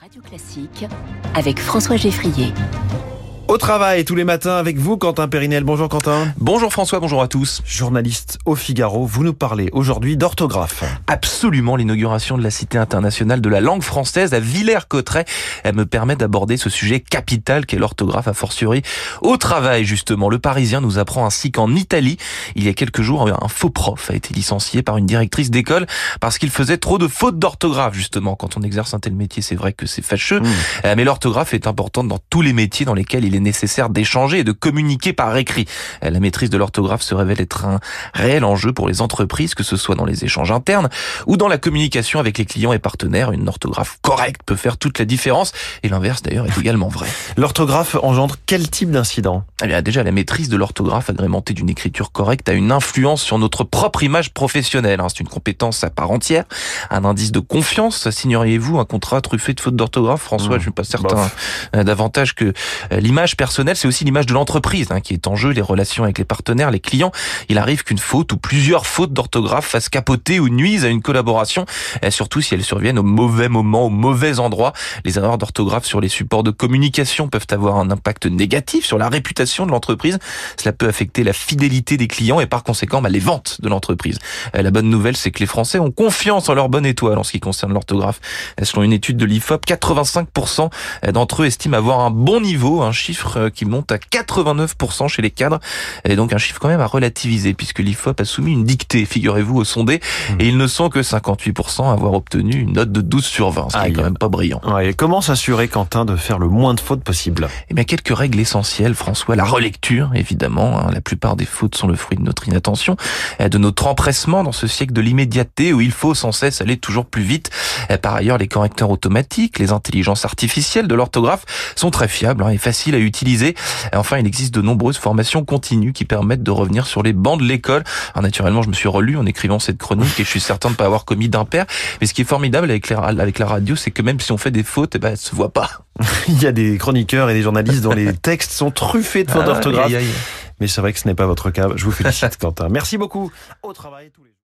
Radio Classique avec François Geffrier. Au travail tous les matins avec vous, Quentin Périnel. Bonjour Quentin. Bonjour François, bonjour à tous. Journaliste au Figaro, vous nous parlez aujourd'hui d'orthographe. Absolument, l'inauguration de la Cité internationale de la langue française à Villers-Cotterêts elle me permet d'aborder ce sujet capital qu'est l'orthographe a fortiori au travail justement. Le Parisien nous apprend ainsi qu'en Italie, il y a quelques jours, un faux prof a été licencié par une directrice d'école parce qu'il faisait trop de fautes d'orthographe justement. Quand on exerce un tel métier, c'est vrai que c'est fâcheux, mmh. mais l'orthographe est importante dans tous les métiers dans lesquels il est nécessaire d'échanger et de communiquer par écrit. La maîtrise de l'orthographe se révèle être un réel enjeu pour les entreprises, que ce soit dans les échanges internes ou dans la communication avec les clients et partenaires. Une orthographe correcte peut faire toute la différence et l'inverse d'ailleurs est également vrai. L'orthographe engendre quel type d'incident? Eh bien déjà la maîtrise de l'orthographe agrémentée d'une écriture correcte a une influence sur notre propre image professionnelle. Hein. C'est une compétence à part entière, un indice de confiance. Signeriez-vous un contrat truffé de fautes d'orthographe, François mmh. Je ne suis pas certain euh, davantage que euh, l'image personnelle, c'est aussi l'image de l'entreprise hein, qui est en jeu, les relations avec les partenaires, les clients. Il arrive qu'une faute ou plusieurs fautes d'orthographe fassent capoter ou nuisent à une collaboration, surtout si elles surviennent au mauvais moment, au mauvais endroit. Les erreurs d'orthographe sur les supports de communication peuvent avoir un impact négatif sur la réputation de l'entreprise. Cela peut affecter la fidélité des clients et par conséquent bah, les ventes de l'entreprise. Euh, la bonne nouvelle, c'est que les Français ont confiance en leur bonne étoile en ce qui concerne l'orthographe. Selon une étude de l'IFOP, 85% d'entre eux estiment avoir un bon niveau, un chiffre euh, qui monte à 89% chez les cadres, et donc un chiffre quand même à relativiser, puisque l'IFOP a soumis une dictée, figurez-vous, au sondé, mmh. et ils ne sont que 58% à avoir obtenu une note de 12 sur 20, ce qui est quand même pas brillant. Ouais, et comment s'assurer, Quentin, de faire le moins de fautes possible? Eh bien, quelques règles essentielles, François. La relecture, évidemment. Hein. La plupart des fautes sont le fruit de notre inattention, de notre empressement dans ce siècle de l'immédiateté où il faut sans cesse aller toujours plus vite. Par ailleurs, les correcteurs automatiques, les intelligences artificielles de l'orthographe sont très fiables hein, et faciles à utiliser. Enfin, il existe de nombreuses formations continues qui permettent de revenir sur les bancs de l'école. Alors naturellement, je me suis relu en écrivant cette chronique et je suis certain de ne pas avoir commis d'impair. Mais ce qui est formidable avec la, avec la radio, c'est que même si on fait des fautes, eh ben, elle se voit pas. il y a des chroniqueurs et des journalistes dont les textes sont truffés de fautes ah, d'orthographe. Mais c'est vrai que ce n'est pas votre cas. Je vous félicite, Quentin. Merci beaucoup. Au travail tous les